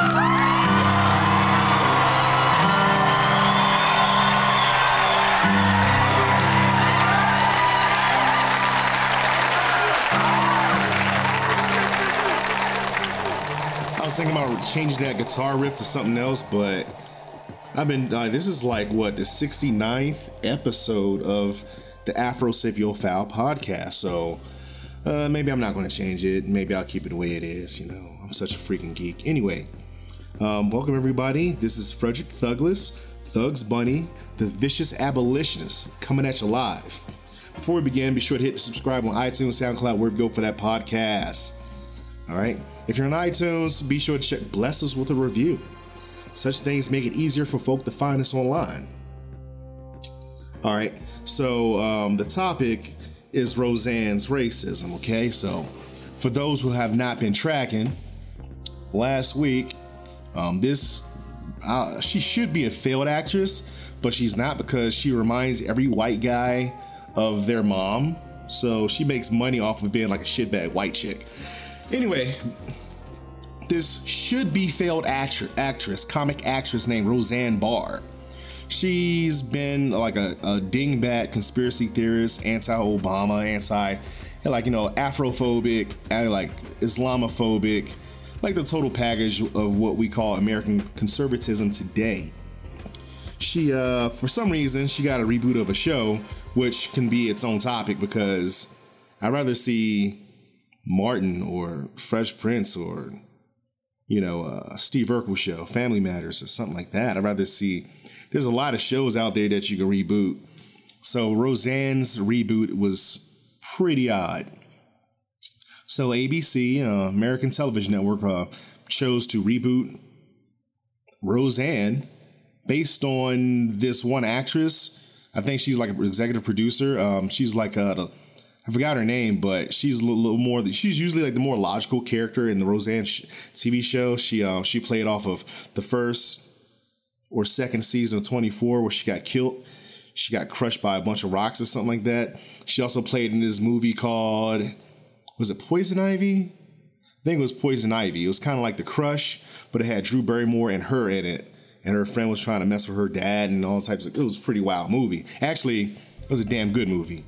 I was thinking about changing that guitar riff to something else, but I've been. Uh, this is like what the 69th episode of the Afro Foul podcast. So uh, maybe I'm not going to change it. Maybe I'll keep it the way it is. You know, I'm such a freaking geek. Anyway, um, welcome everybody. This is Frederick Thugless, Thugs Bunny, the vicious abolitionist, coming at you live. Before we begin, be sure to hit subscribe on iTunes, SoundCloud, wherever you go for that podcast. All right. If you're on iTunes, be sure to check Bless Us with a review. Such things make it easier for folk to find us online. All right. So um, the topic is Roseanne's racism. Okay. So for those who have not been tracking, last week, um, this uh, she should be a failed actress, but she's not because she reminds every white guy of their mom. So she makes money off of being like a shitbag white chick. Anyway, this should be failed actress, actress, comic actress named Roseanne Barr. She's been like a, a dingbat conspiracy theorist, anti-Obama, anti, like you know, Afrophobic, like Islamophobic, like the total package of what we call American conservatism today. She, uh, for some reason, she got a reboot of a show, which can be its own topic because I'd rather see Martin or Fresh Prince or you know uh, Steve Urkel show, Family Matters or something like that. I'd rather see. There's a lot of shows out there that you can reboot. So Roseanne's reboot was pretty odd. So ABC, uh, American Television Network, uh, chose to reboot Roseanne based on this one actress. I think she's like an executive producer. Um, she's like a I forgot her name, but she's a little, little, more. She's usually like the more logical character in the Roseanne sh- TV show. She um, she played off of the first or second season of 24, where she got killed. She got crushed by a bunch of rocks or something like that. She also played in this movie called was it Poison Ivy? I think it was Poison Ivy. It was kind of like The Crush, but it had Drew Barrymore and her in it. And her friend was trying to mess with her dad and all types of. It was a pretty wild movie. Actually, it was a damn good movie.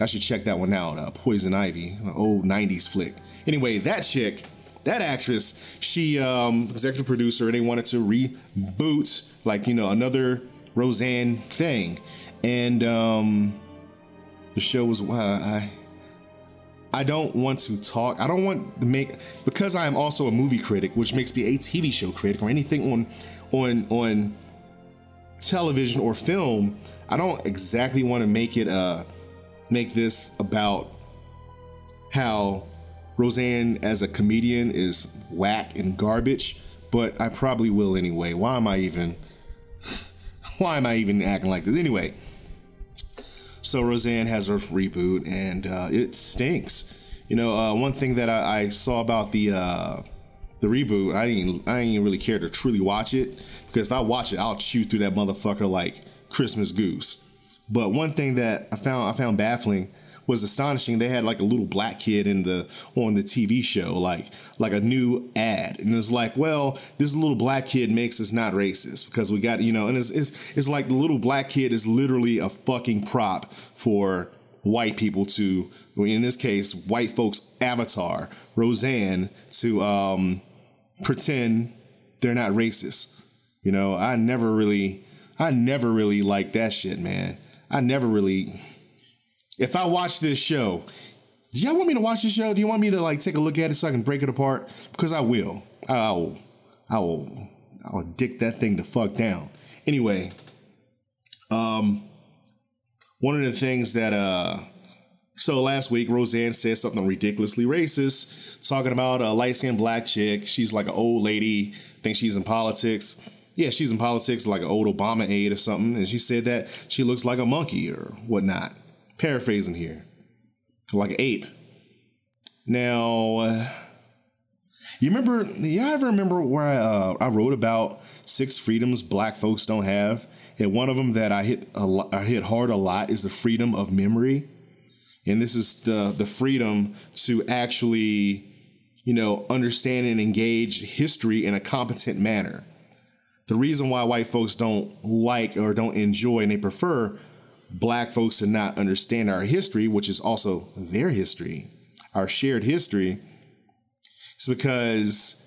I should check that one out. Uh, Poison Ivy, old '90s flick. Anyway, that chick, that actress, she um, executive producer, and they wanted to reboot like you know another Roseanne thing, and um, the show was uh, I. I don't want to talk. I don't want to make because I am also a movie critic, which makes me a TV show critic or anything on on on television or film. I don't exactly want to make it uh, make this about how Roseanne as a comedian is whack and garbage, but I probably will anyway. Why am I even why am I even acting like this? Anyway, so Roseanne has her reboot and uh, it stinks. You know, uh, one thing that I, I saw about the uh, the reboot, I didn't I didn't really care to truly watch it because if I watch it, I'll chew through that motherfucker like Christmas goose. But one thing that I found I found baffling was astonishing. They had like a little black kid in the on the TV show, like like a new ad, and it's like, well, this little black kid makes us not racist because we got you know, and it's it's, it's like the little black kid is literally a fucking prop for white people to, in this case, white folks' avatar, Roseanne, to um, pretend they're not racist. You know, I never really, I never really liked that shit, man. I never really. If I watch this show, do y'all want me to watch this show? Do you want me to like take a look at it so I can break it apart? Because I will. I will. I will. I will dick that thing to fuck down. Anyway, um, one of the things that uh, so last week Roseanne said something ridiculously racist, talking about a light skinned black chick. She's like an old lady. Think she's in politics yeah, she's in politics like an old Obama aide or something, and she said that she looks like a monkey or whatnot. Paraphrasing here, like an ape. Now, uh, you remember? Y'all ever remember where I, uh, I wrote about six freedoms black folks don't have? And one of them that I hit a lot, I hit hard a lot is the freedom of memory, and this is the the freedom to actually you know, understand and engage history in a competent manner. The reason why white folks don't like or don't enjoy and they prefer black folks to not understand our history, which is also their history, our shared history, is because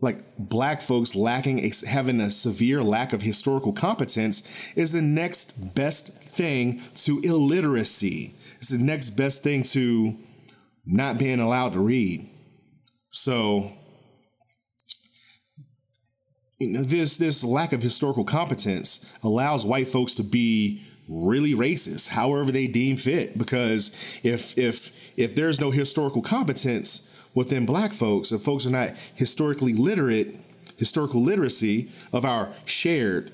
like black folks lacking a, having a severe lack of historical competence is the next best thing to illiteracy. It's the next best thing to not being allowed to read. So you know, this this lack of historical competence allows white folks to be really racist, however they deem fit. Because if if if there's no historical competence within black folks, if folks are not historically literate, historical literacy of our shared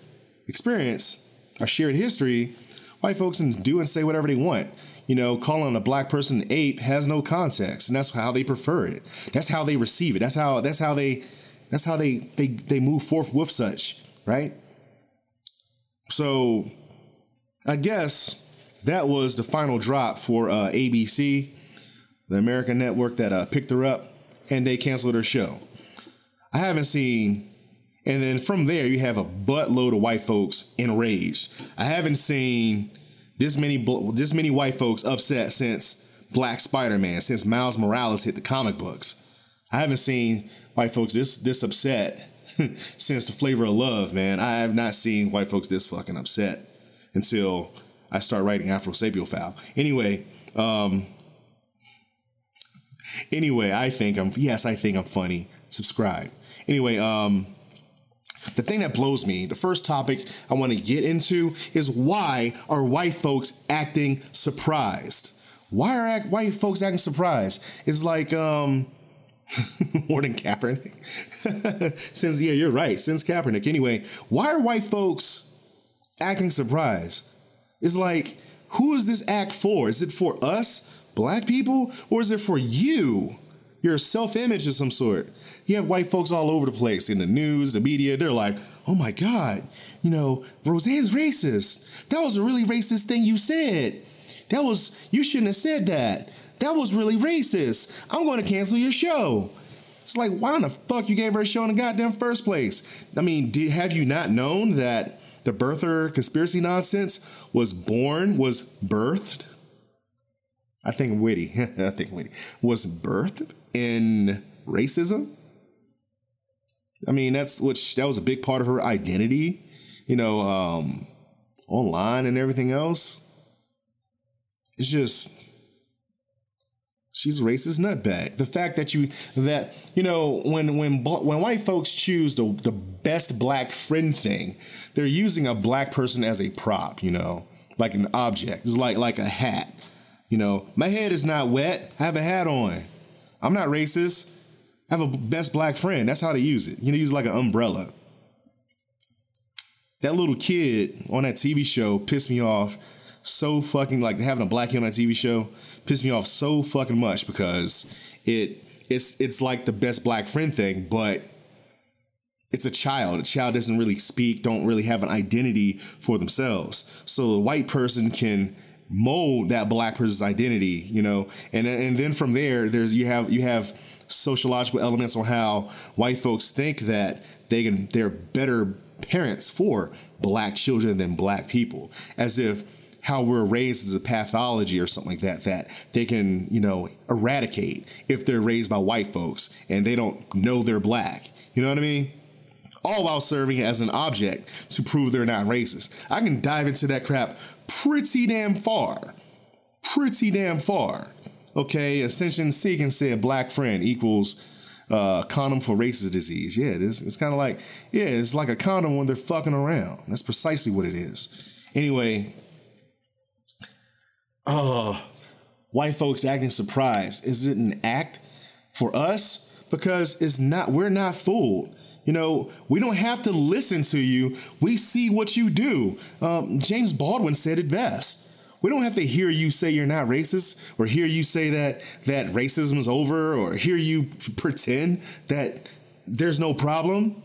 experience, our shared history, white folks can do and say whatever they want you know, calling a black person an ape has no context, and that's how they prefer it. That's how they receive it. That's how that's how they that's how they they they move forth with such, right? So, I guess that was the final drop for uh, ABC, the American network that uh, picked her up, and they canceled her show. I haven't seen and then from there, you have a buttload of white folks enraged. I haven't seen this many this many white folks upset since Black Spider-Man, since Miles Morales hit the comic books. I haven't seen white folks this this upset since the flavor of love, man. I have not seen white folks this fucking upset until I start writing Afro Sapiophile. Anyway, um, anyway, I think I'm yes, I think I'm funny. Subscribe. Anyway, um, the thing that blows me, the first topic I want to get into is why are white folks acting surprised? Why are act, white folks acting surprised? It's like um more than Kaepernick. since yeah, you're right. Since Kaepernick. Anyway, why are white folks acting surprised? It's like, who is this act for? Is it for us, black people, or is it for you? Your self-image of some sort you have white folks all over the place in the news, the media. They're like, oh my God, you know, Roseanne's racist. That was a really racist thing you said. That was, you shouldn't have said that. That was really racist. I'm going to cancel your show. It's like, why in the fuck you gave her a show in the goddamn first place? I mean, did, have you not known that the birther conspiracy nonsense was born, was birthed? I think witty. I think witty was birthed in racism. I mean, that's which that was a big part of her identity, you know, um, online and everything else. It's just she's a racist nutbag. The fact that you that you know when when when white folks choose the the best black friend thing, they're using a black person as a prop, you know, like an object. It's like like a hat. You know, my head is not wet. I have a hat on. I'm not racist I have a best black friend. That's how they use it. You know, use like an umbrella. That little kid on that TV show pissed me off so fucking like having a black kid on that TV show pissed me off so fucking much because it it's it's like the best black friend thing, but it's a child. A child doesn't really speak, don't really have an identity for themselves. So a white person can mold that black person's identity, you know, and and then from there, there's you have you have sociological elements on how white folks think that they can they're better parents for black children than black people as if how we're raised as a pathology or something like that that they can you know eradicate if they're raised by white folks and they don't know they're black you know what i mean all while serving as an object to prove they're not racist i can dive into that crap pretty damn far pretty damn far Okay, Ascension Seeking said black friend equals uh, condom for racist disease. Yeah, it is. It's kind of like, yeah, it's like a condom when they're fucking around. That's precisely what it is. Anyway, uh, white folks acting surprised. Is it an act for us? Because it's not, we're not fooled. You know, we don't have to listen to you. We see what you do. Um, James Baldwin said it best. We don't have to hear you say you're not racist or hear you say that that racism is over or hear you pretend that there's no problem.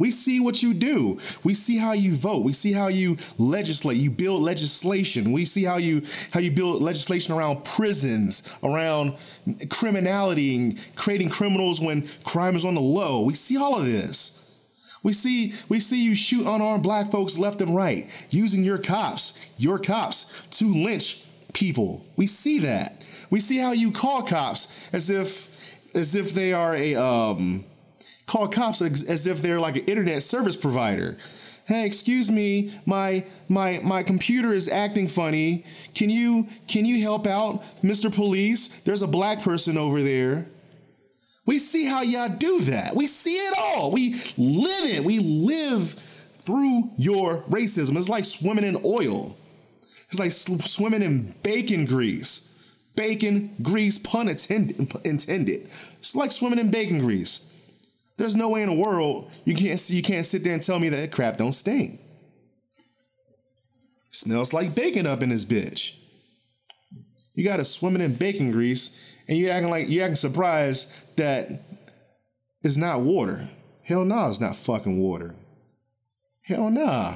We see what you do. We see how you vote. We see how you legislate. You build legislation. We see how you how you build legislation around prisons, around criminality, and creating criminals when crime is on the low. We see all of this. We see we see you shoot unarmed black folks left and right, using your cops, your cops to lynch people. We see that. We see how you call cops as if as if they are a um call cops as if they're like an internet service provider. Hey, excuse me, my my my computer is acting funny. Can you can you help out, Mr. Police? There's a black person over there. We see how y'all do that. We see it all. We live it. We live through your racism. It's like swimming in oil. It's like swimming in bacon grease. Bacon grease, pun intended. It's like swimming in bacon grease. There's no way in the world you can't see you can't sit there and tell me that crap don't stink. Smells like bacon up in this bitch. You got to swimming in bacon grease, and you acting like you acting surprised that it's not water. Hell no, nah, it's not fucking water. Hell nah.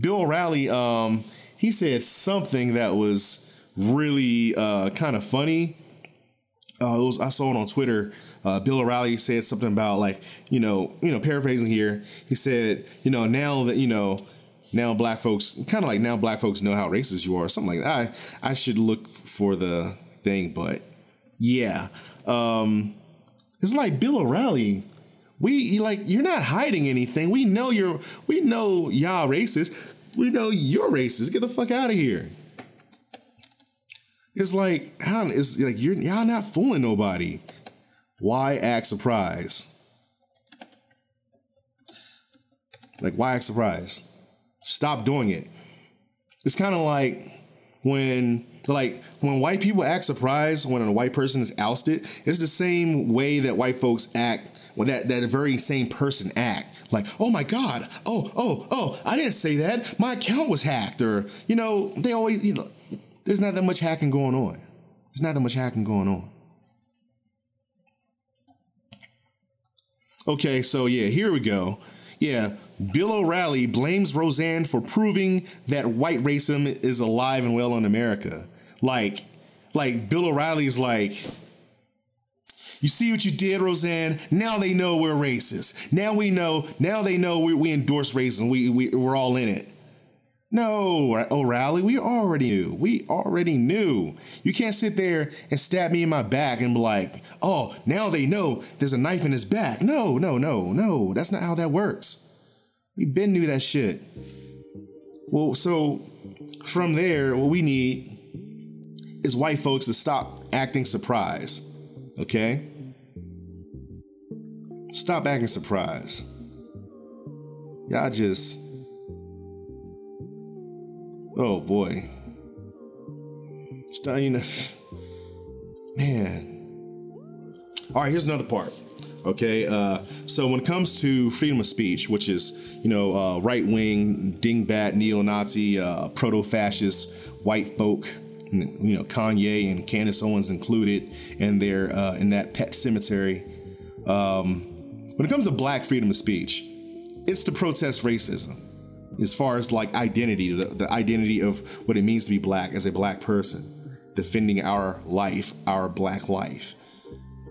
Bill O'Reilly, um, he said something that was really uh, kind of funny. Uh, was, I saw it on Twitter uh, Bill O'Reilly said something about like you know you know paraphrasing here. He said you know now that you know now black folks kind of like now black folks know how racist you are something like that. I I should look for the thing, but yeah, um, it's like Bill O'Reilly. We like you're not hiding anything. We know you're. We know y'all racist. We know you're racist. Get the fuck out of here. It's like how it's like you're y'all not fooling nobody. Why act surprised? Like, why act surprised? Stop doing it. It's kind of like when like when white people act surprised when a white person is ousted, it's the same way that white folks act when that, that very same person act. Like, oh my God, oh, oh, oh, I didn't say that. My account was hacked. Or, you know, they always, you know, there's not that much hacking going on. There's not that much hacking going on. Okay, so yeah, here we go. Yeah, Bill O'Reilly blames Roseanne for proving that white racism is alive and well in America. Like, like Bill O'Reilly's like, you see what you did, Roseanne? Now they know we're racist. Now we know. Now they know we, we endorse racism. We, we we're all in it. No, O'Reilly, oh, we already knew. We already knew. You can't sit there and stab me in my back and be like, oh, now they know there's a knife in his back. No, no, no, no. That's not how that works. We been knew that shit. Well, so from there, what we need is white folks to stop acting surprised. Okay? Stop acting surprised. Y'all just Oh boy. it's Stein, man. All right, here's another part. Okay, uh, so when it comes to freedom of speech, which is you know uh, right wing, dingbat, neo-Nazi, uh, proto-fascist, white folk, you know Kanye and Candace Owens included in their uh, in that pet cemetery. Um, when it comes to Black freedom of speech, it's to protest racism as far as like identity, the, the identity of what it means to be black as a black person, defending our life, our black life.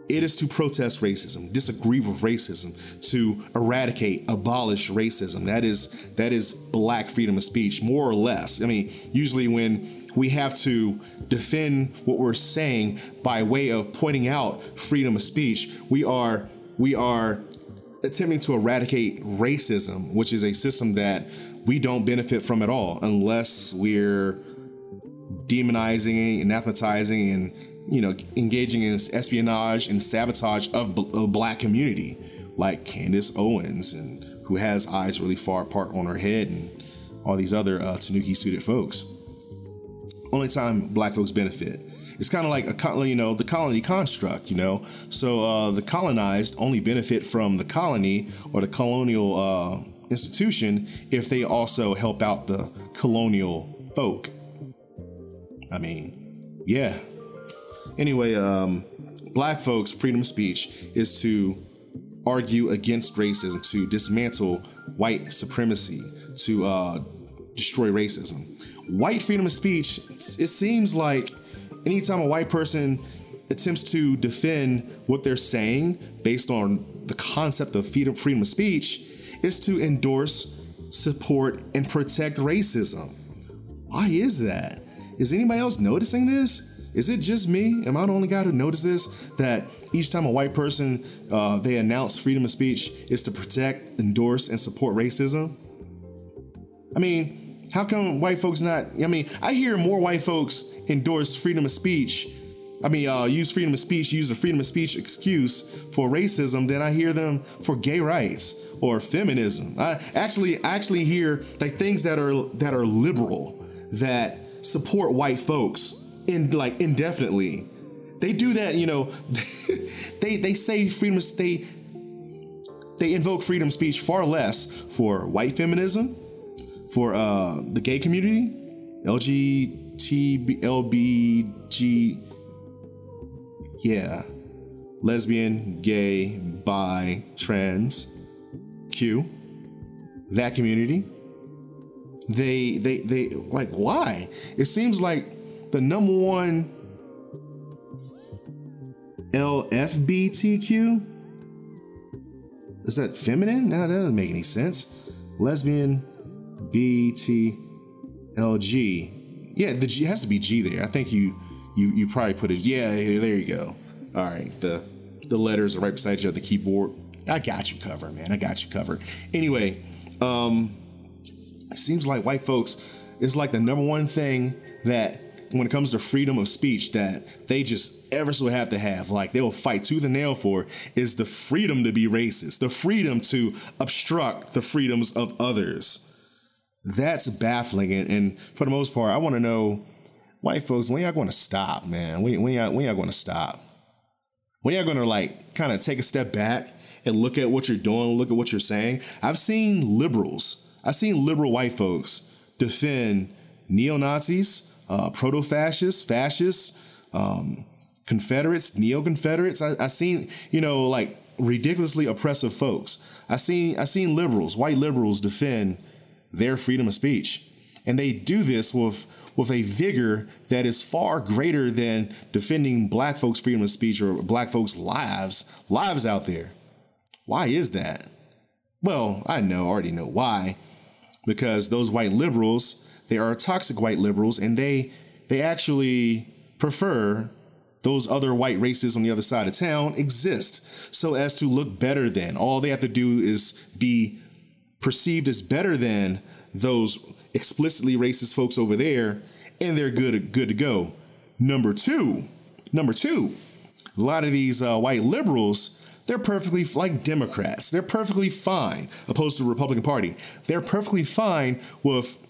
It is to protest racism, disagree with racism, to eradicate, abolish racism. That is that is black freedom of speech, more or less. I mean, usually when we have to defend what we're saying by way of pointing out freedom of speech, we are we are attempting to eradicate racism, which is a system that we don't benefit from at all unless we're demonizing, and anathematizing, and you know engaging in espionage and sabotage of a black community, like Candace Owens, and who has eyes really far apart on her head, and all these other uh, Tanuki suited folks. Only time black folks benefit. It's kind of like a you know the colony construct, you know. So uh, the colonized only benefit from the colony or the colonial uh, institution if they also help out the colonial folk. I mean, yeah. Anyway, um, black folks' freedom of speech is to argue against racism, to dismantle white supremacy, to uh, destroy racism. White freedom of speech, it seems like anytime a white person attempts to defend what they're saying based on the concept of freedom, freedom of speech, is to endorse, support, and protect racism. Why is that? Is anybody else noticing this? Is it just me? Am I the only guy who noticed this? That each time a white person uh, they announce freedom of speech is to protect, endorse, and support racism. I mean, how come white folks not? I mean, I hear more white folks endorse freedom of speech. I mean, uh, use freedom of speech, use the freedom of speech excuse for racism than I hear them for gay rights or feminism. I actually actually hear like things that are that are liberal that support white folks in like indefinitely. They do that, you know. they they say freedom. They they invoke freedom of speech far less for white feminism, for uh, the gay community, LGBT, LBG, yeah, lesbian, gay, bi, trans, Q, that community. They they they like why? It seems like the number one LFBTQ is that feminine? No, that doesn't make any sense. Lesbian, BT, LG. Yeah, the G has to be G there. I think you you you probably put it. Yeah, there you go. All right, the the letters are right beside you at the keyboard. I got you covered, man. I got you covered. Anyway, um, it seems like white folks is like the number one thing that when it comes to freedom of speech that they just ever so have to have, like they will fight tooth and nail for, is the freedom to be racist, the freedom to obstruct the freedoms of others. That's baffling. And, and for the most part, I want to know, white folks, when y'all going to stop, man? When, when y'all, when y'all going to stop? When y'all going to like kind of take a step back and look at what you're doing, look at what you're saying? I've seen liberals, I've seen liberal white folks defend neo Nazis, uh, proto fascists, fascists, um, Confederates, neo Confederates. I, I seen, you know, like ridiculously oppressive folks. I seen I seen liberals, white liberals, defend their freedom of speech, and they do this with with a vigor that is far greater than defending black folks' freedom of speech or black folks' lives lives out there. Why is that? Well, I know, already know why, because those white liberals they are toxic white liberals, and they they actually prefer those other white races on the other side of town exist so as to look better than. All they have to do is be perceived as better than those explicitly racist folks over there, and they're good good to go. Number two, number two, a lot of these uh, white liberals they're perfectly like Democrats. They're perfectly fine, opposed to the Republican Party. They're perfectly fine with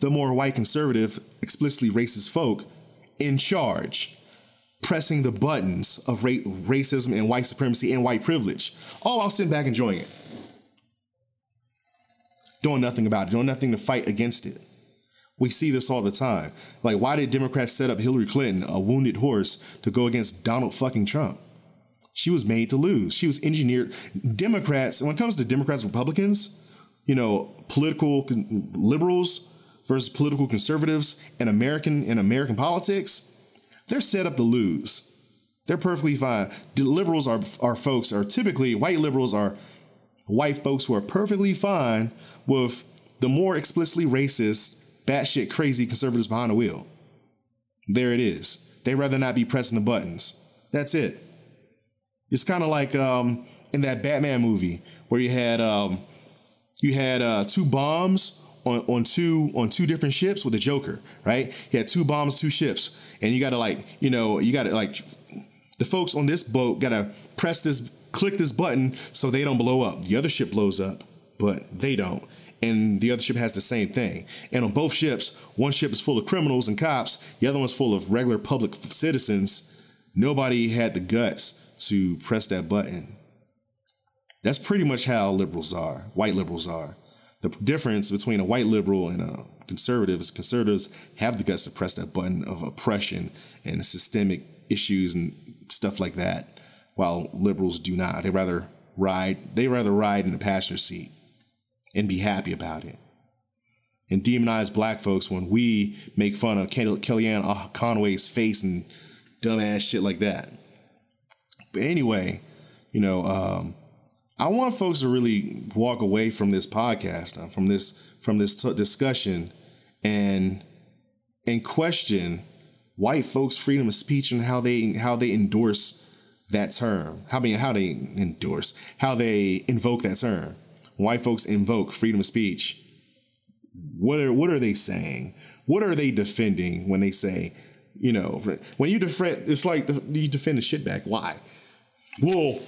the more white conservative, explicitly racist folk in charge, pressing the buttons of ra- racism and white supremacy and white privilege, all while sitting back enjoying it. Doing nothing about it, doing nothing to fight against it. We see this all the time. Like, why did Democrats set up Hillary Clinton, a wounded horse, to go against Donald fucking Trump? She was made to lose. She was engineered. Democrats, when it comes to Democrats, Republicans, you know, political liberals, versus political conservatives in American in American politics, they're set up to lose. They're perfectly fine. The liberals are are folks are typically white liberals are white folks who are perfectly fine with the more explicitly racist, batshit crazy conservatives behind the wheel. There it is. They'd rather not be pressing the buttons. That's it. It's kind of like um, in that Batman movie where you had um, you had uh, two bombs on, on two on two different ships with the Joker, right? He had two bombs, two ships, and you got to like you know you got to like the folks on this boat got to press this click this button so they don't blow up. The other ship blows up, but they don't. And the other ship has the same thing. And on both ships, one ship is full of criminals and cops, the other one's full of regular public citizens. Nobody had the guts to press that button. That's pretty much how liberals are, white liberals are. The difference between a white liberal and a conservative is conservatives have the guts to press that button of oppression and systemic issues and stuff like that, while liberals do not. They rather ride. They rather ride in the passenger seat and be happy about it. And demonize black folks when we make fun of Kellyanne Conway's face and dumbass shit like that. But anyway, you know, um, I want folks to really walk away from this podcast, uh, from this from this t- discussion, and and question white folks' freedom of speech and how they how they endorse that term. How I mean, how they endorse, how they invoke that term. White folks invoke freedom of speech. What are what are they saying? What are they defending when they say, you know, when you defend, it's like you defend the shit back. Why? Well,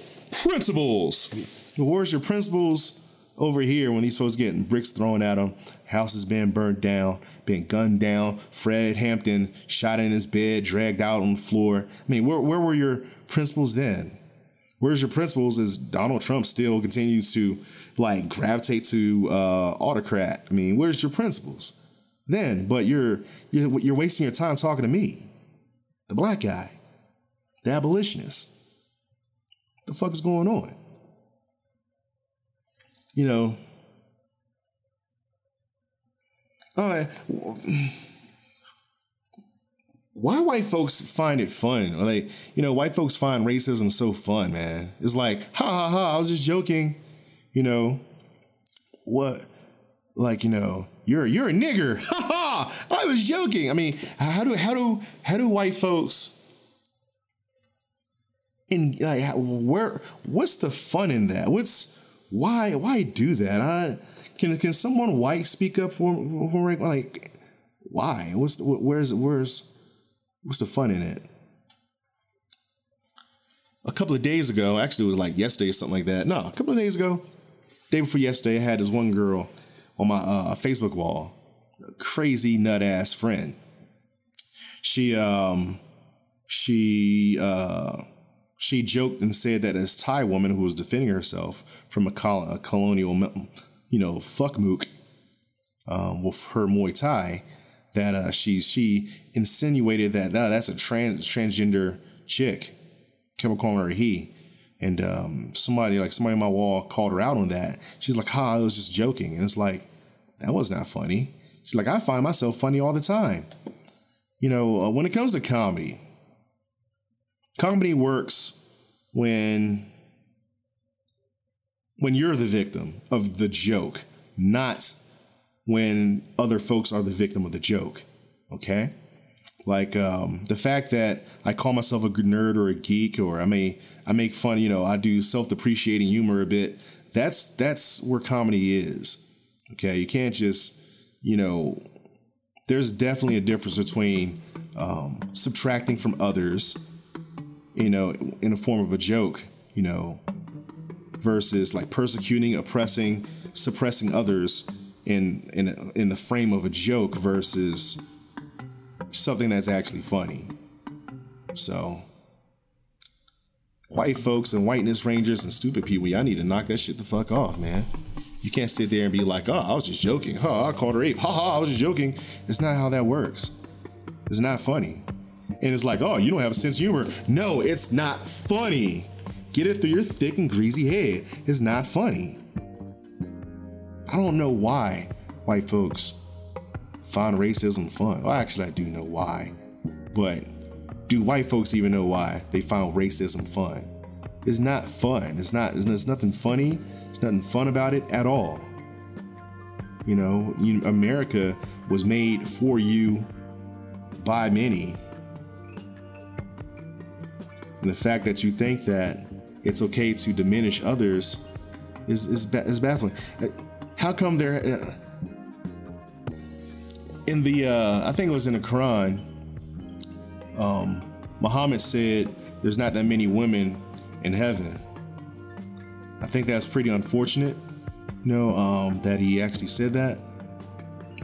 principles. where's your principles over here when these folks getting bricks thrown at them, houses being burned down, being gunned down, Fred Hampton shot in his bed, dragged out on the floor. I mean, where, where were your principles then? Where's your principles as Donald Trump still continues to like gravitate to uh, autocrat? I mean, where's your principles then? But you're you're you're wasting your time talking to me, the black guy, the abolitionist. What the fuck is going on? You know. All right why white folks find it fun? Or like, you know, white folks find racism so fun, man. It's like, ha ha ha, I was just joking. You know, what like, you know, you're you're a nigger. Ha ha! I was joking. I mean, how do how do how do white folks in like where what's the fun in that? What's why why do that? I can can someone white speak up for for like why? What's where's where's What's the fun in it? A couple of days ago, actually, it was like yesterday or something like that. No, a couple of days ago, day before yesterday, I had this one girl on my uh, Facebook wall, a crazy nut ass friend. She um she uh she joked and said that this Thai woman who was defending herself from a, col- a colonial, you know, fuck mook um, with her Muay Thai, that uh, she she insinuated that no, that's a trans transgender chick, kept her he, and um, somebody like somebody on my wall called her out on that. She's like, "Ha, I was just joking," and it's like that was not funny. She's like, "I find myself funny all the time." You know, uh, when it comes to comedy, comedy works when when you're the victim of the joke, not when other folks are the victim of the joke. Okay? Like um, the fact that I call myself a nerd or a geek, or I may I make fun, you know, I do self-depreciating humor a bit. That's that's where comedy is. Okay, you can't just, you know, there's definitely a difference between um, subtracting from others, you know, in the form of a joke, you know, versus like persecuting, oppressing, suppressing others in in in the frame of a joke versus something that's actually funny. So white folks and whiteness rangers and stupid people, y'all need to knock that shit the fuck off, man. You can't sit there and be like, oh, I was just joking. Huh, I called her ape. Ha ha, I was just joking. It's not how that works. It's not funny. And it's like, oh, you don't have a sense of humor. No, it's not funny. Get it through your thick and greasy head. It's not funny. I don't know why white folks find racism fun. Well, actually, I do know why. But do white folks even know why they find racism fun? It's not fun. It's not. There's nothing funny. There's nothing fun about it at all. You know, you, America was made for you by many. And the fact that you think that it's okay to diminish others is is, is baffling. How come there? Uh, in the, uh, I think it was in the Quran, um, Muhammad said there's not that many women in heaven. I think that's pretty unfortunate, you know, um, that he actually said that.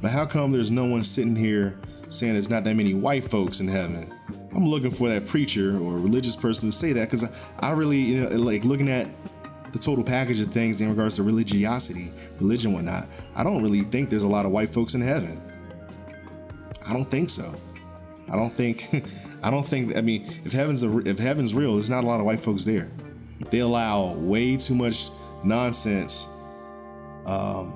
But how come there's no one sitting here saying there's not that many white folks in heaven? I'm looking for that preacher or religious person to say that because I really, you know, like looking at the total package of things in regards to religiosity, religion, whatnot, I don't really think there's a lot of white folks in heaven. I don't think so. I don't think. I don't think. I mean, if heaven's a, if heaven's real, there's not a lot of white folks there. They allow way too much nonsense um,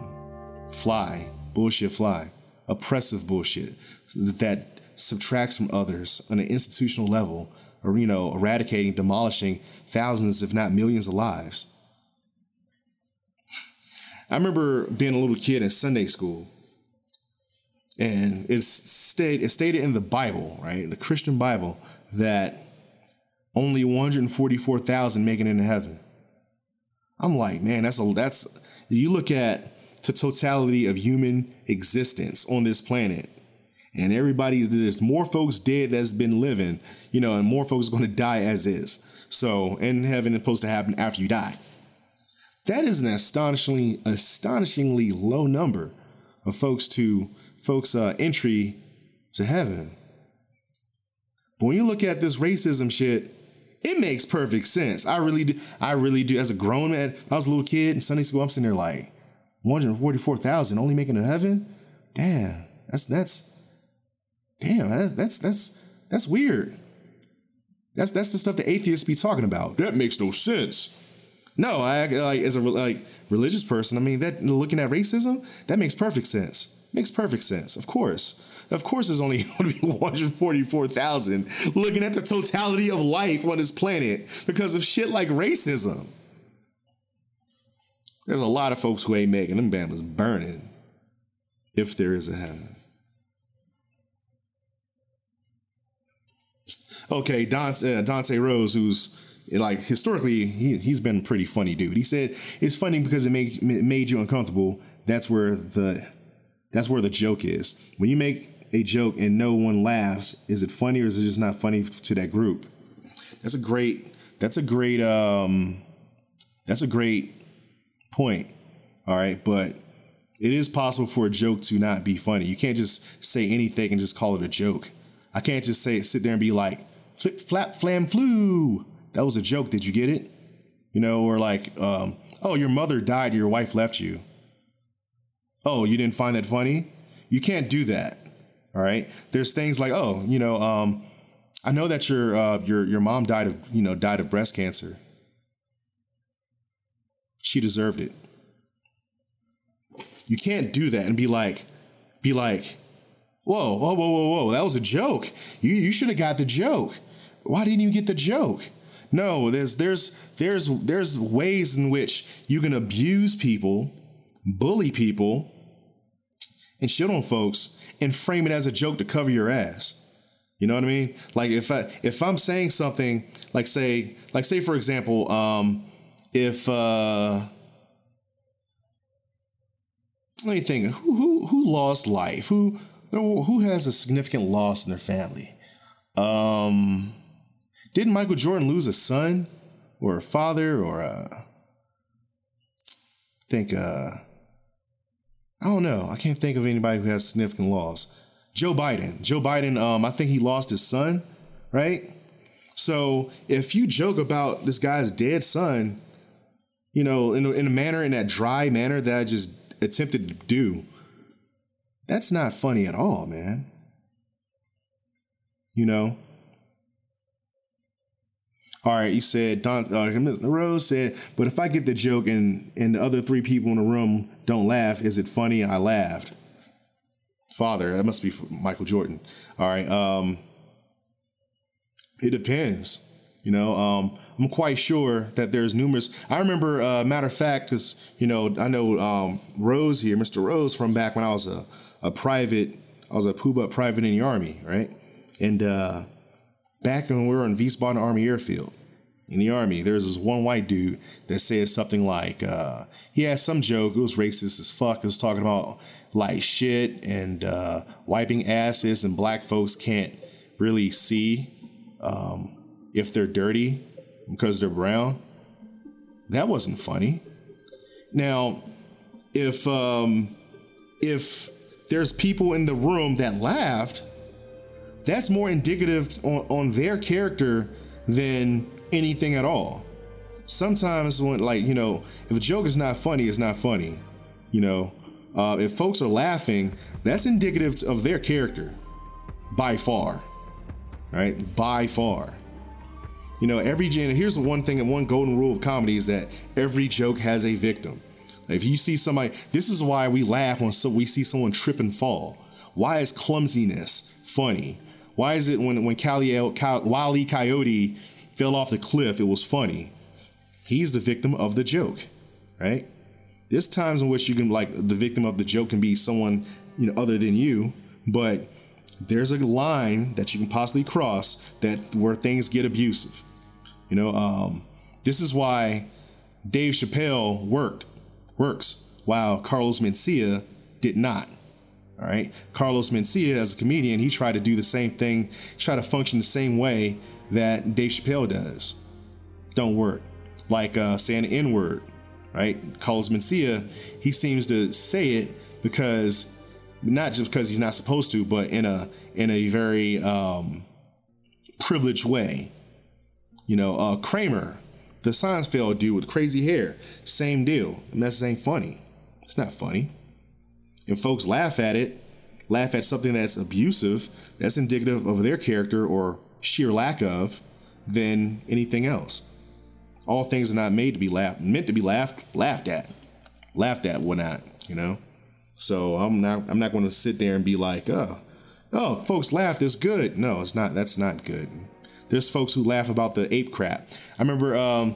fly, bullshit fly, oppressive bullshit that subtracts from others on an institutional level, or you know, eradicating, demolishing thousands, if not millions, of lives. I remember being a little kid in Sunday school, and it's stayed it stated in the Bible, right, the Christian Bible, that only 144,000 make it into heaven. I'm like, man, that's a that's you look at the totality of human existence on this planet, and everybody there's more folks dead that's been living, you know, and more folks going to die as is. So, and heaven is supposed to happen after you die. That is an astonishingly, astonishingly low number of folks to folks' uh, entry to heaven. But when you look at this racism shit, it makes perfect sense. I really do. I really do. As a grown man, I was a little kid in Sunday school. I'm sitting there like, 144,000 only making to heaven. Damn, that's that's damn. That, that's that's that's weird. That's that's the stuff the atheists be talking about. That makes no sense. No, I like as a like religious person. I mean, that looking at racism, that makes perfect sense. Makes perfect sense. Of course, of course, there's only going to be 144,000 looking at the totality of life on this planet because of shit like racism. There's a lot of folks who ain't making them bamas burning if there is a heaven. Okay, Dante, uh, Dante Rose, who's like historically he, he's been pretty funny dude. He said it's funny because it made, it made you uncomfortable. That's where the that's where the joke is. When you make a joke and no one laughs is it funny or is it just not funny to that group? That's a great that's a great um that's a great point all right? But it is possible for a joke to not be funny. You can't just say anything and just call it a joke. I can't just say sit there and be like flip flap flam flu that was a joke. Did you get it? You know, or like, um, oh, your mother died, your wife left you. Oh, you didn't find that funny? You can't do that. All right. There's things like, oh, you know, um, I know that your uh, your your mom died of you know died of breast cancer. She deserved it. You can't do that and be like, be like, whoa, whoa, whoa, whoa, whoa, that was a joke. You you should have got the joke. Why didn't you get the joke? No, there's there's there's there's ways in which you can abuse people, bully people, and shit on folks and frame it as a joke to cover your ass. You know what I mean? Like if I if I'm saying something like say like say for example, um, if uh, let me think who who who lost life who who has a significant loss in their family. Um, didn't Michael Jordan lose a son or a father or a I think uh I don't know. I can't think of anybody who has significant loss. Joe Biden. Joe Biden, um, I think he lost his son, right? So if you joke about this guy's dead son, you know, in in a manner, in that dry manner that I just attempted to do, that's not funny at all, man. You know, all right, you said Don uh, Rose said, but if I get the joke and and the other three people in the room don't laugh, is it funny? I laughed. Father, that must be Michael Jordan. All right, um, it depends. You know, um, I'm quite sure that there's numerous. I remember, uh, matter of fact, because you know, I know um, Rose here, Mr. Rose, from back when I was a, a private, I was a Puba private in the army, right? And uh, back when we were on Wiesbaden Army Airfield in the Army, there was this one white dude that said something like, uh, he had some joke, it was racist as fuck. It was talking about like shit and uh, wiping asses, and black folks can't really see um, if they're dirty because they're brown. That wasn't funny. Now, if um, if there's people in the room that laughed, that's more indicative on, on their character than anything at all. Sometimes when like, you know, if a joke is not funny, it's not funny. You know, uh, if folks are laughing, that's indicative of their character by far. Right? By far. You know, every here's the one thing and one golden rule of comedy is that every joke has a victim. If you see somebody, this is why we laugh when so we see someone trip and fall. Why is clumsiness funny? Why is it when when Cali, Coyote fell off the cliff, it was funny? He's the victim of the joke, right? There's times in which you can like the victim of the joke can be someone you know other than you, but there's a line that you can possibly cross that where things get abusive. You know, um, this is why Dave Chappelle worked works, while Carlos Mencia did not. Right, Carlos Mencia, as a comedian, he tried to do the same thing, try to function the same way that Dave Chappelle does. Don't work. Like uh, saying N word, right? Carlos Mencia, he seems to say it because not just because he's not supposed to, but in a in a very um, privileged way. You know, uh, Kramer, the Seinfeld dude with crazy hair, same deal. The message ain't funny. It's not funny. And folks laugh at it, laugh at something that's abusive, that's indicative of their character or sheer lack of, than anything else. All things are not made to be laughed, meant to be laughed, laughed at, laughed at, whatnot. You know. So I'm not, I'm not going to sit there and be like, oh, oh, folks laugh. That's good. No, it's not. That's not good. There's folks who laugh about the ape crap. I remember um,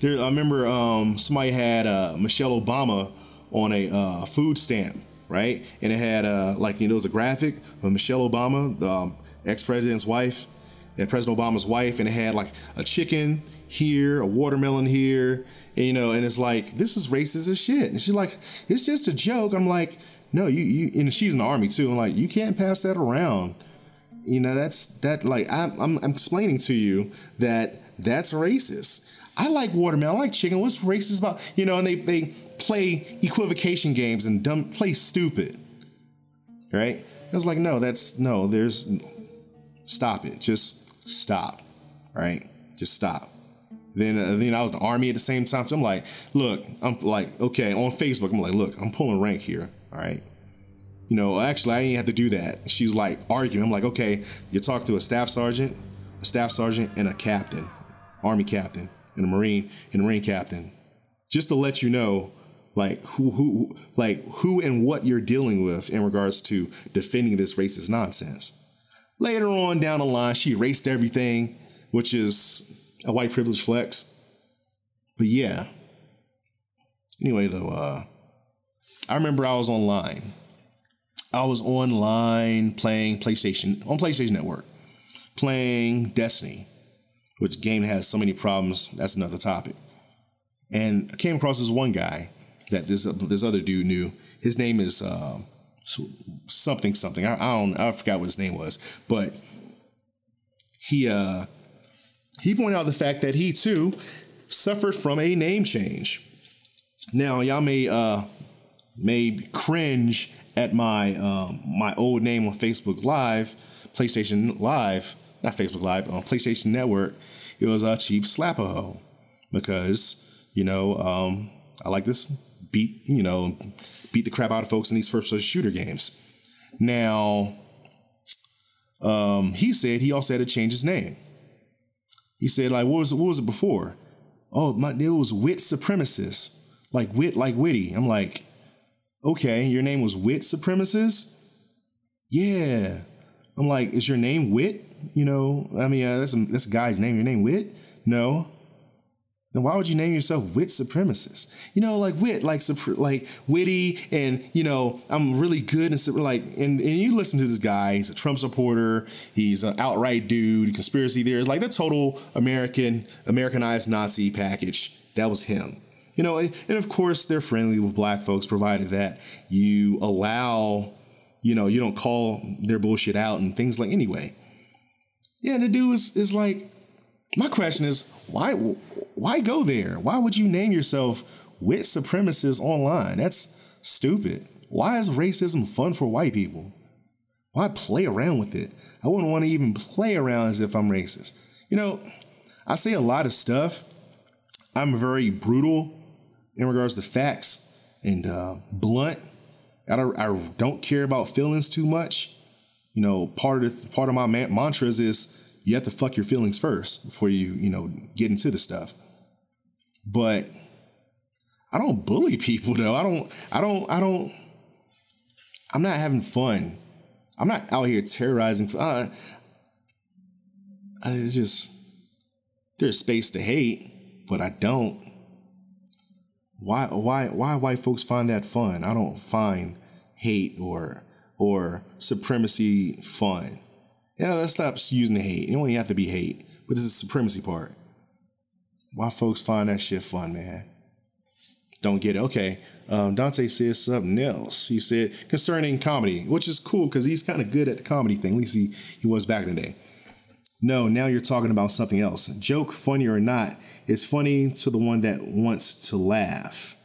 there, I remember um, somebody had uh, Michelle Obama on a uh, food stamp, right? And it had uh, like you know, it was a graphic of Michelle Obama, the um, ex-president's wife, and President Obama's wife, and it had like a chicken here, a watermelon here, and, you know, and it's like this is racist as shit. And she's like, it's just a joke. I'm like, no, you you, and she's in the army too. I'm like, you can't pass that around. You know, that's that like I'm, I'm, I'm explaining to you that that's racist. I like watermelon, I like chicken. What's racist about you know? And they they play equivocation games and dumb play stupid, right? I was like, no, that's no. There's stop it. Just stop, right? Just stop. Then, uh, then I was in the army at the same time. So I'm like, look, I'm like, okay, on Facebook, I'm like, look, I'm pulling rank here. All right you know, actually, I didn't have to do that. She's like arguing. I'm like, okay, you talk to a staff sergeant, a staff sergeant, and a captain, army captain, and a marine, and a marine captain, just to let you know, like who, who, like who and what you're dealing with in regards to defending this racist nonsense. Later on down the line, she erased everything, which is a white privilege flex. But yeah. Anyway, though, uh, I remember I was online I was online playing PlayStation on PlayStation Network, playing Destiny, which game has so many problems. That's another topic. And I came across this one guy that this this other dude knew. His name is uh, something something. I, I, don't I forgot what his name was, but he uh, he pointed out the fact that he too suffered from a name change. Now y'all may uh, may cringe at my um, my old name on Facebook Live, PlayStation Live, not Facebook Live, on PlayStation Network, it was a uh, Chief Slapperho because you know um, I like this beat you know beat the crap out of folks in these first person shooter games. Now, um, he said he also had to change his name. He said like what was what was it before? Oh, my it was wit supremacist, like wit like witty. I'm like okay, your name was Wit Supremacist? Yeah. I'm like, is your name Wit? You know, I mean, uh, that's, a, that's a guy's name. Your name Wit? No. Then why would you name yourself Wit Supremacist? You know, like wit, like like witty, and you know, I'm really good and like, and, and you listen to this guy. He's a Trump supporter. He's an outright dude, conspiracy theorist, like the total American Americanized Nazi package. That was him. You know, and of course they're friendly with black folks, provided that you allow, you know, you don't call their bullshit out and things like anyway. Yeah, the dude is, is like, my question is, why why go there? Why would you name yourself wit supremacist online? That's stupid. Why is racism fun for white people? Why play around with it? I wouldn't want to even play around as if I'm racist. You know, I say a lot of stuff. I'm very brutal in regards to facts and uh, blunt. I don't, I don't care about feelings too much. You know, part of part of my man- mantras is you have to fuck your feelings first before you, you know, get into the stuff. But I don't bully people though. I don't, I don't, I don't, I'm not having fun. I'm not out here terrorizing. Uh, it's just, there's space to hate, but I don't. Why, why, why white folks find that fun? I don't find hate or, or supremacy fun. Yeah, let's stop using the hate. You don't even have to be hate, but this is the supremacy part. Why folks find that shit fun, man? Don't get it. Okay. Um, Dante says something else. He said concerning comedy, which is cool because he's kind of good at the comedy thing. At least he, he was back in the day. No, now you're talking about something else. Joke, funny or not, is funny to the one that wants to laugh.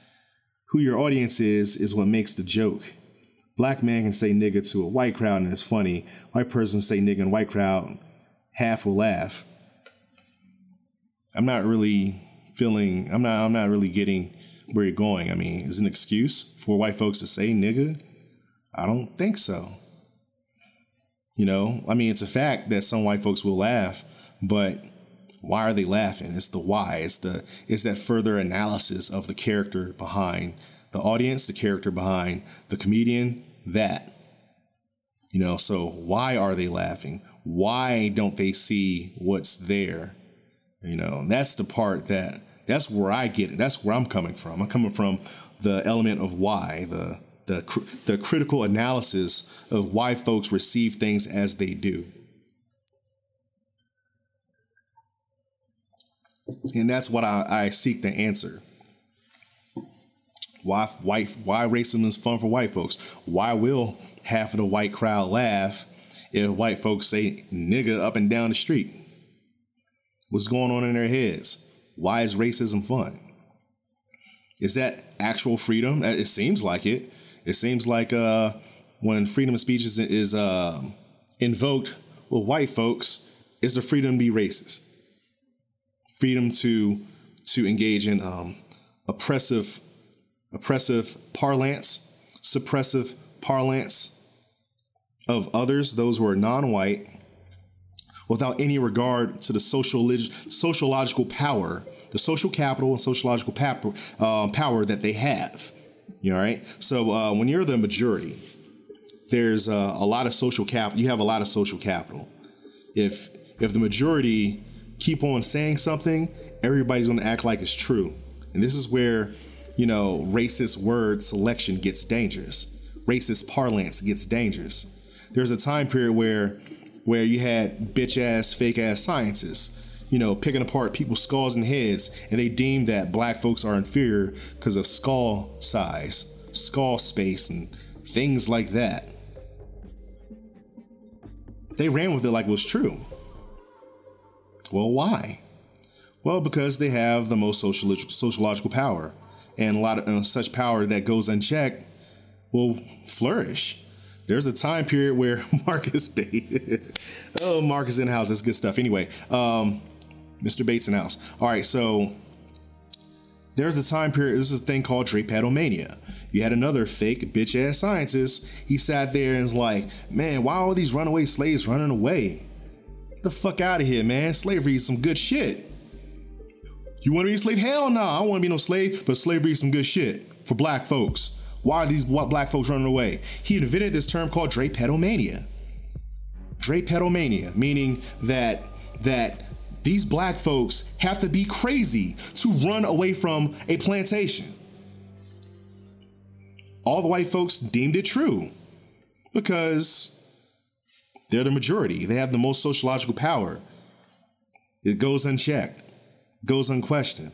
Who your audience is, is what makes the joke. Black man can say nigga to a white crowd and it's funny. White person say nigga in white crowd, half will laugh. I'm not really feeling I'm not I'm not really getting where you're going. I mean, is an excuse for white folks to say nigga? I don't think so. You know, I mean, it's a fact that some white folks will laugh, but why are they laughing? It's the why. It's the it's that further analysis of the character behind the audience, the character behind the comedian, that. You know, so why are they laughing? Why don't they see what's there? You know, that's the part that that's where I get it. That's where I'm coming from. I'm coming from the element of why, the the the critical analysis of why folks receive things as they do. And that's what I, I seek to answer. Why white why racism is fun for white folks? Why will half of the white crowd laugh if white folks say nigga up and down the street? What's going on in their heads? Why is racism fun? Is that actual freedom? Uh, it seems like it. It seems like uh, when freedom of speech is, is uh, invoked with white folks, is the freedom to be racist, freedom to to engage in um, oppressive oppressive parlance, suppressive parlance of others, those who are non-white, without any regard to the social sociological power, the social capital and sociological power, uh, power that they have. You know, right? So uh, when you're the majority, there's uh, a lot of social capital. You have a lot of social capital. If if the majority keep on saying something, everybody's going to act like it's true, and this is where you know racist word selection gets dangerous. Racist parlance gets dangerous. There's a time period where where you had bitch ass, fake ass scientists, you know, picking apart people's skulls and heads, and they deemed that black folks are inferior because of skull size, skull space, and things like that. They ran with it like it was true. Well, why? Well, because they have the most sociological power, and a lot of uh, such power that goes unchecked will flourish. There's a time period where Marcus Bates, oh, Marcus in house, that's good stuff. Anyway, um, Mr. Bates in house. All right, so there's a time period, this is a thing called Drapetomania. You had another fake bitch ass scientist. He sat there and was like, man, why are all these runaway slaves running away? Get the fuck out of here, man. Slavery is some good shit. You want to be a slave? Hell no, nah, I don't want to be no slave, but slavery is some good shit for black folks. Why are these black folks running away? He invented this term called drapetomania. Drapetomania, meaning that that these black folks have to be crazy to run away from a plantation. All the white folks deemed it true because they're the majority. They have the most sociological power. It goes unchecked, goes unquestioned.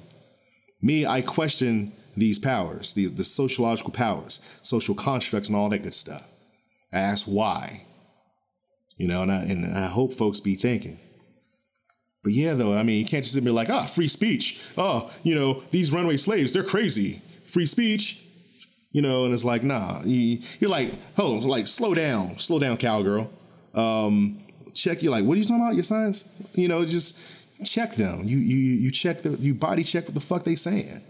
Me, I question these powers, these the sociological powers, social constructs, and all that good stuff. I ask why. You know, and I, and I hope folks be thinking. But yeah, though, I mean, you can't just be like, ah, free speech. Oh, you know, these runaway slaves, they're crazy. Free speech. You know, and it's like, nah, you, are like, oh, like, slow down, slow down, cowgirl. Um, check, you're like, what are you talking about, your science? You know, just check them. You, you, you check the, you body check what the fuck they saying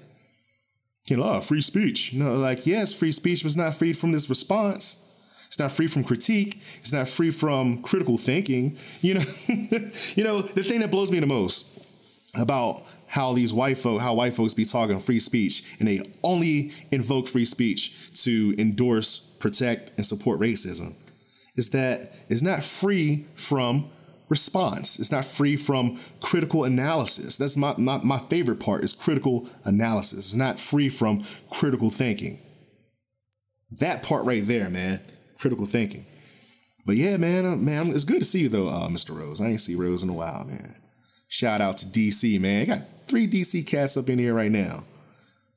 you know, oh, free speech. No, like, yes, free speech was not freed from this response. It's not free from critique. It's not free from critical thinking. You know, you know the thing that blows me the most about how these white folk, how white folks be talking free speech, and they only invoke free speech to endorse, protect, and support racism, is that it's not free from response. It's not free from critical analysis. That's my, my, my favorite part is critical analysis. It's not free from critical thinking. That part right there, man, critical thinking. But yeah, man, uh, man, it's good to see you though, uh, Mr. Rose. I ain't see Rose in a while, man. Shout out to DC, man. I got three DC cats up in here right now.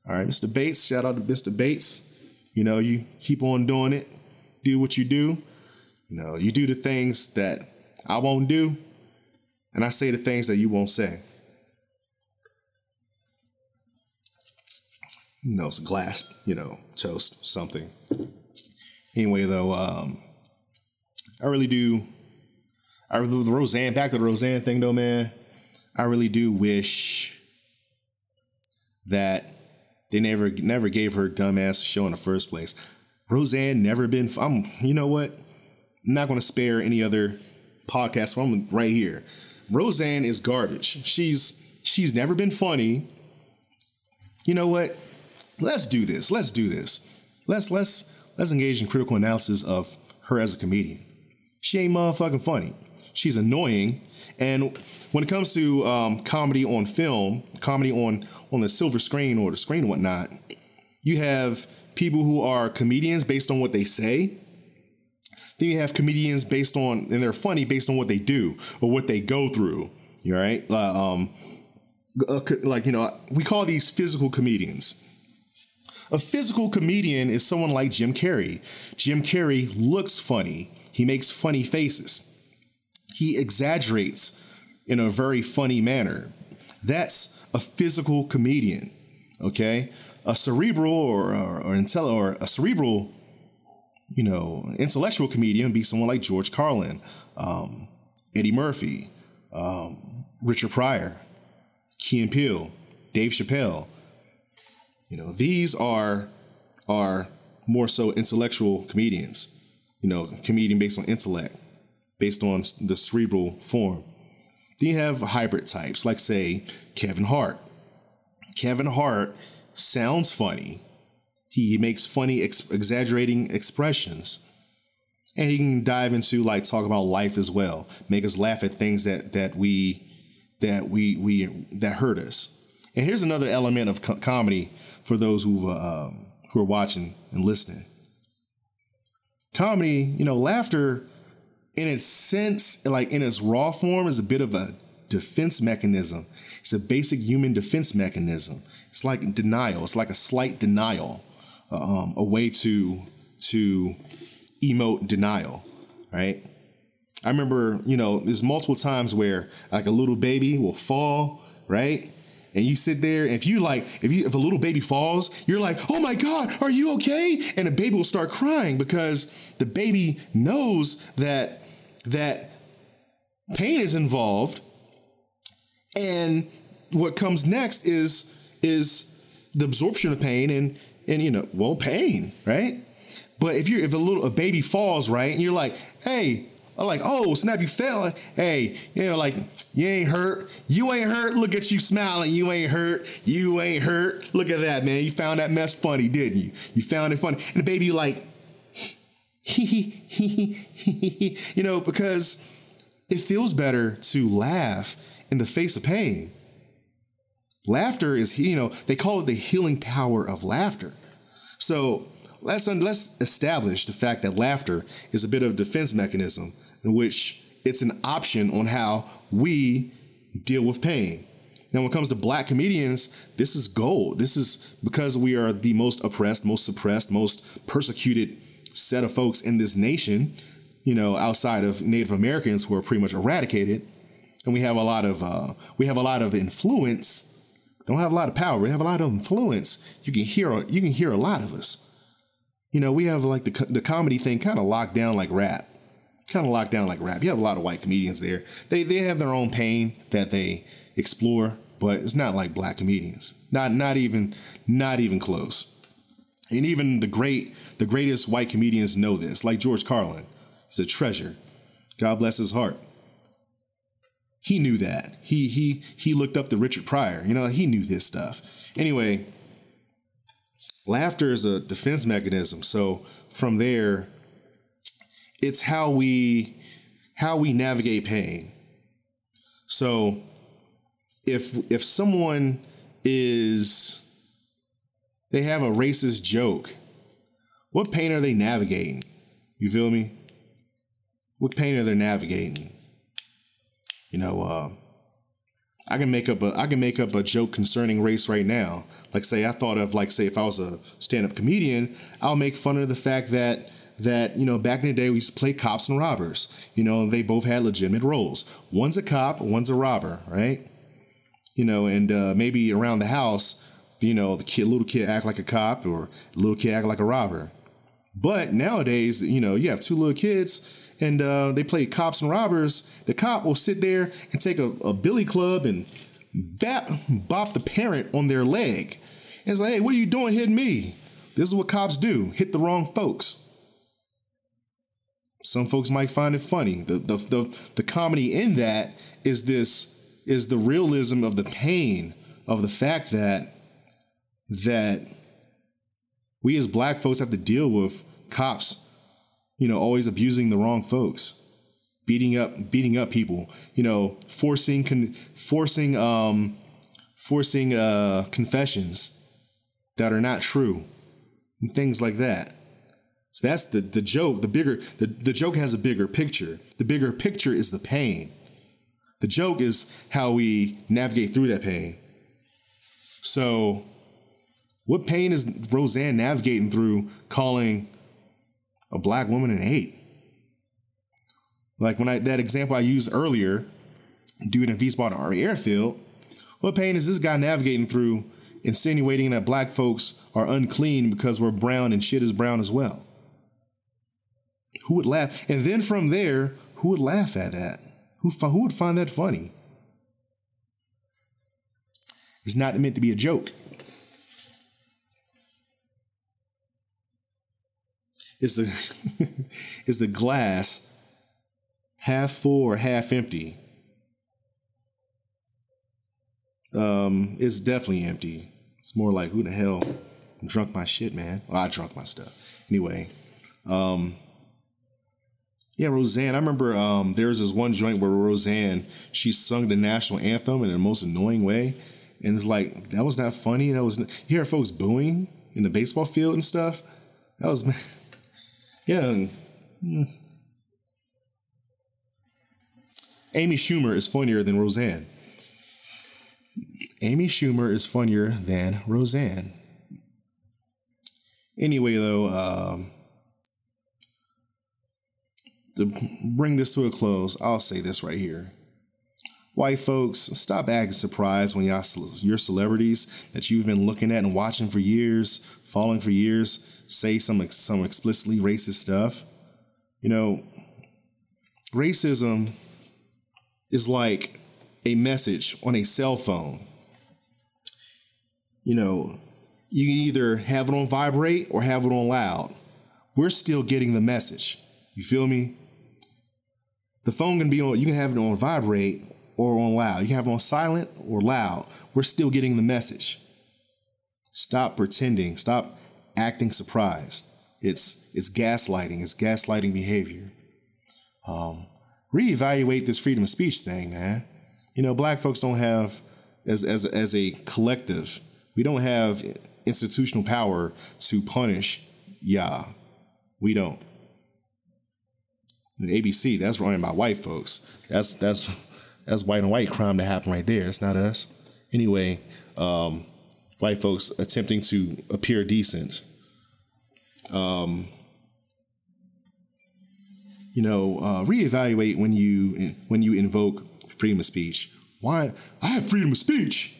All right, Mr. Bates. Shout out to Mr. Bates. You know, you keep on doing it. Do what you do. You know, you do the things that I won't do, and I say the things that you won't say. You know, it's glass, you know, toast, something. Anyway, though, um, I really do. I the Roseanne, back to the Roseanne thing, though, man. I really do wish that they never never gave her dumbass show in the first place. Roseanne never been. I'm. You know what? I'm not going to spare any other podcast from right here. Roseanne is garbage. She's she's never been funny. You know what? Let's do this. Let's do this. Let's let's let's engage in critical analysis of her as a comedian. She ain't motherfucking funny. She's annoying, and when it comes to um, comedy on film, comedy on on the silver screen or the screen and whatnot, you have people who are comedians based on what they say, then you have comedians based on, and they're funny based on what they do or what they go through. You right? Um, uh, like you know, we call these physical comedians. A physical comedian is someone like Jim Carrey. Jim Carrey looks funny. He makes funny faces. He exaggerates in a very funny manner. That's a physical comedian. Okay, a cerebral or or, or, or a cerebral you know, intellectual comedian be someone like George Carlin, um, Eddie Murphy, um, Richard Pryor, Key and Dave Chappelle. You know, these are are more so intellectual comedians. You know, comedian based on intellect, based on the cerebral form. Then you have hybrid types, like say Kevin Hart. Kevin Hart sounds funny, he makes funny, ex- exaggerating expressions. And he can dive into like talk about life as well, make us laugh at things that that we that we we that hurt us. And here's another element of co- comedy for those who uh, um, who are watching and listening. Comedy, you know, laughter in its sense, like in its raw form, is a bit of a defense mechanism. It's a basic human defense mechanism. It's like denial. It's like a slight denial um, a way to to emote denial, right? I remember, you know, there's multiple times where like a little baby will fall, right? And you sit there, if you like, if you if a little baby falls, you're like, oh my God, are you okay? And the baby will start crying because the baby knows that that pain is involved. And what comes next is is the absorption of pain and and you know, well, pain, right? But if you're if a little a baby falls, right, and you're like, hey, I'm like, oh, snap, you fell. Hey, you know, like, you ain't hurt. You ain't hurt. Look at you smiling. You ain't hurt. You ain't hurt. Look at that, man. You found that mess funny, didn't you? You found it funny. And the baby, like, you know, because it feels better to laugh in the face of pain. Laughter is, you know, they call it the healing power of laughter. So let's let's establish the fact that laughter is a bit of a defense mechanism in which it's an option on how we deal with pain. Now, when it comes to black comedians, this is gold. This is because we are the most oppressed, most suppressed, most persecuted set of folks in this nation, you know, outside of Native Americans who are pretty much eradicated. And we have a lot of uh, we have a lot of influence don't have a lot of power. We have a lot of influence. You can hear you can hear a lot of us. You know, we have like the the comedy thing kind of locked down like rap, kind of locked down like rap. You have a lot of white comedians there. They they have their own pain that they explore, but it's not like black comedians. Not not even not even close. And even the great, the greatest white comedians know this, like George Carlin. He's a treasure. God bless his heart. He knew that. He he he looked up to Richard Pryor. You know, he knew this stuff. Anyway, laughter is a defense mechanism. So from there, it's how we how we navigate pain. So if if someone is they have a racist joke, what pain are they navigating? You feel me? What pain are they navigating? You know, uh, I can make up a I can make up a joke concerning race right now. Like say I thought of like say if I was a stand-up comedian, I'll make fun of the fact that that you know back in the day we used to play cops and robbers. You know, they both had legitimate roles. One's a cop, one's a robber, right? You know, and uh, maybe around the house, you know, the kid, little kid act like a cop or little kid act like a robber. But nowadays, you know, you have two little kids and uh, they play cops and robbers, the cop will sit there and take a, a billy club and bap, bop the parent on their leg. And it's like, hey, what are you doing hitting me? This is what cops do hit the wrong folks. Some folks might find it funny. The, the, the, the comedy in that is this is the realism of the pain of the fact that that we as black folks have to deal with cops you know, always abusing the wrong folks, beating up, beating up people, you know, forcing, con- forcing, um, forcing uh, confessions that are not true, and things like that. So that's the the joke. The bigger the, the joke has a bigger picture. The bigger picture is the pain. The joke is how we navigate through that pain. So, what pain is Roseanne navigating through calling a black woman in hate. Like when I that example I used earlier, dude in Wiesbaden Army Airfield, what pain is this guy navigating through, insinuating that black folks are unclean because we're brown and shit is brown as well? Who would laugh? And then from there, who would laugh at that? Who, who would find that funny? It's not meant to be a joke. Is the is the glass half full or half empty? Um, it's definitely empty. It's more like who the hell drunk my shit, man. Well, I drunk my stuff. Anyway, um, yeah, Roseanne. I remember um, there was this one joint where Roseanne she sung the national anthem in the most annoying way, and it's like that was not funny. That was you hear folks booing in the baseball field and stuff. That was Yeah. Hmm. Amy Schumer is funnier than Roseanne. Amy Schumer is funnier than Roseanne. Anyway, though, um, to bring this to a close, I'll say this right here. White folks, stop acting surprised when y'all, your celebrities that you've been looking at and watching for years, following for years, say some some explicitly racist stuff. You know, racism is like a message on a cell phone. You know, you can either have it on vibrate or have it on loud. We're still getting the message. You feel me? The phone can be on, you can have it on vibrate or on loud. You have on silent or loud. We're still getting the message. Stop pretending. Stop acting surprised. It's it's gaslighting. It's gaslighting behavior. Um, reevaluate this freedom of speech thing, man. You know, black folks don't have as as as a collective, we don't have institutional power to punish yeah. We don't. The ABC, that's run by white folks. That's that's that's white and white crime to happen right there. It's not us. Anyway, um, white folks attempting to appear decent. Um, you know, uh, reevaluate when you when you invoke freedom of speech. Why I have freedom of speech,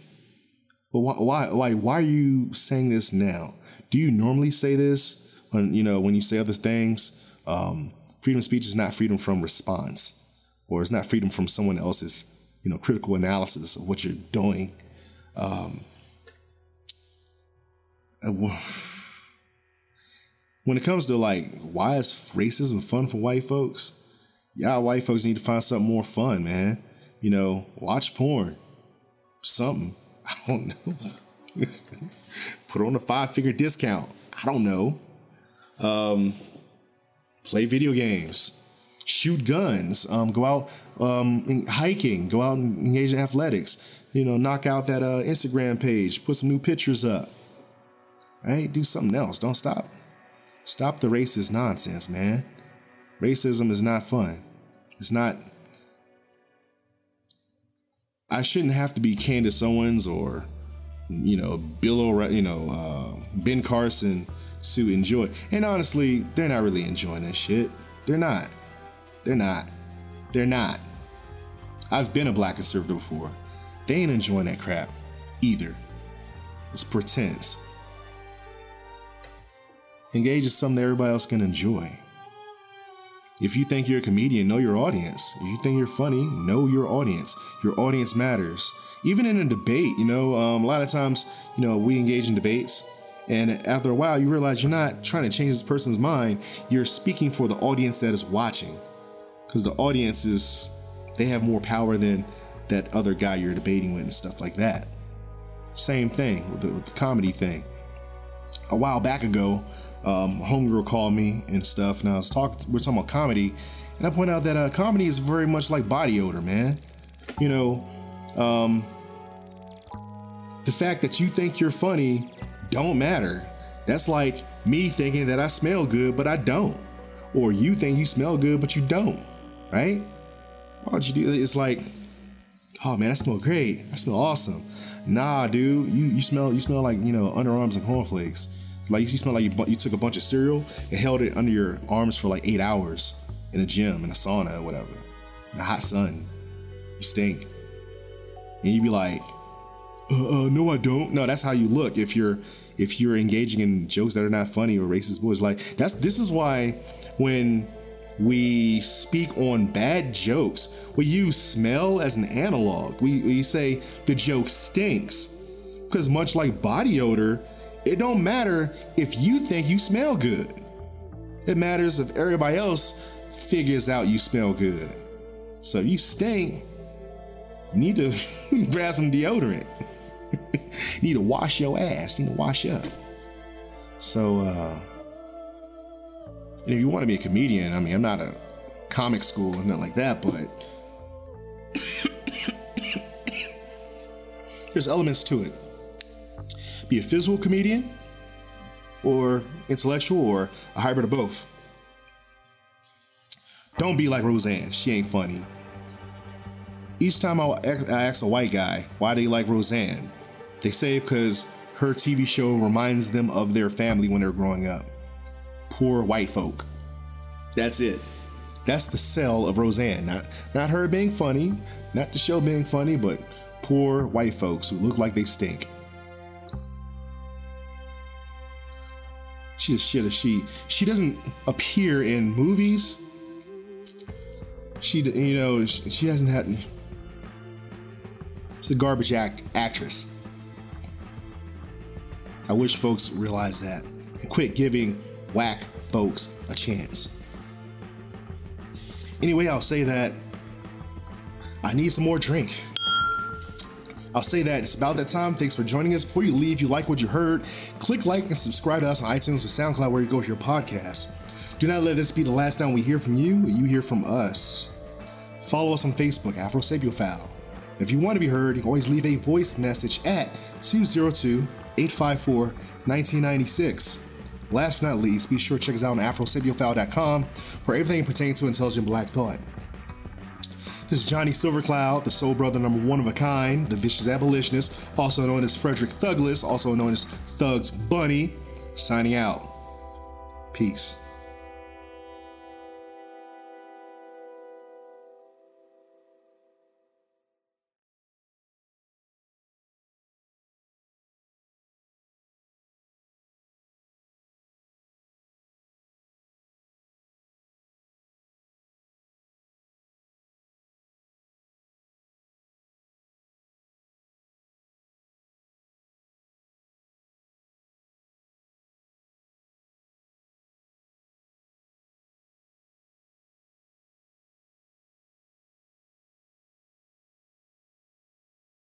but why why why why are you saying this now? Do you normally say this when you know when you say other things? Um, freedom of speech is not freedom from response, or it's not freedom from someone else's you know critical analysis of what you're doing. Um, when it comes to like why is racism fun for white folks? Y'all white folks need to find something more fun, man. You know, watch porn, something. I don't know. Put on a five figure discount. I don't know. Um, play video games, shoot guns, um, go out um, hiking, go out and engage in athletics. You know, knock out that uh, Instagram page, put some new pictures up. Right? Do something else. Don't stop. Stop the racist nonsense, man. Racism is not fun. It's not. I shouldn't have to be Candace Owens or, you know, Bill O'Reilly, you know, uh, Ben Carson to enjoy. And honestly, they're not really enjoying that shit. They're not. They're not. They're not. I've been a black conservative before. They ain't enjoying that crap either. It's pretense. Engage in something that everybody else can enjoy. If you think you're a comedian, know your audience. If you think you're funny, know your audience. Your audience matters. Even in a debate, you know, um, a lot of times, you know, we engage in debates, and after a while, you realize you're not trying to change this person's mind. You're speaking for the audience that is watching, because the audience is they have more power than that other guy you're debating with and stuff like that. Same thing with the, with the comedy thing. A while back ago, um, homegirl called me and stuff, and I was talking. We're talking about comedy, and I point out that uh, comedy is very much like body odor, man. You know, um, the fact that you think you're funny don't matter. That's like me thinking that I smell good, but I don't, or you think you smell good, but you don't, right? Why would you do? It's like, oh man, I smell great. I smell awesome. Nah, dude, you you smell you smell like you know underarms and cornflakes. Like you smell like you, you took a bunch of cereal and held it under your arms for like eight hours in a gym, in a sauna, or whatever, in the hot sun. You stink. And you'd be like, uh, uh, no, I don't. No, that's how you look if you're if you're engaging in jokes that are not funny or racist boys. Like that's this is why when we speak on bad jokes, we use smell as an analog. We, we say the joke stinks because much like body odor, it don't matter if you think you smell good. It matters if everybody else figures out you smell good. So you stink, you need to grab some deodorant. you need to wash your ass. You need to wash up. So uh if you want to be a comedian, I mean I'm not a comic school or nothing like that, but there's elements to it be a physical comedian or intellectual or a hybrid of both. Don't be like Roseanne. She ain't funny. Each time I ask a white guy why they like Roseanne, they say because her TV show reminds them of their family when they're growing up. Poor white folk. That's it. That's the sell of Roseanne. Not not her being funny, not the show being funny, but poor white folks who look like they stink. She's a shit. Of she she doesn't appear in movies. She you know she, she hasn't had. She's a garbage act actress. I wish folks realize that and quit giving whack folks a chance. Anyway, I'll say that I need some more drink. I'll say that it's about that time. Thanks for joining us. Before you leave, if you like what you heard, click like and subscribe to us on iTunes or SoundCloud where you go with your podcast. Do not let this be the last time we hear from you, you hear from us. Follow us on Facebook, Afro Sapiophile. If you want to be heard, you can always leave a voice message at 202 854 1996. Last but not least, be sure to check us out on afrosapiophile.com for everything pertaining to intelligent black thought. This is Johnny Silvercloud, the soul brother number one of a kind, the vicious abolitionist, also known as Frederick Thugless, also known as Thugs Bunny, signing out. Peace.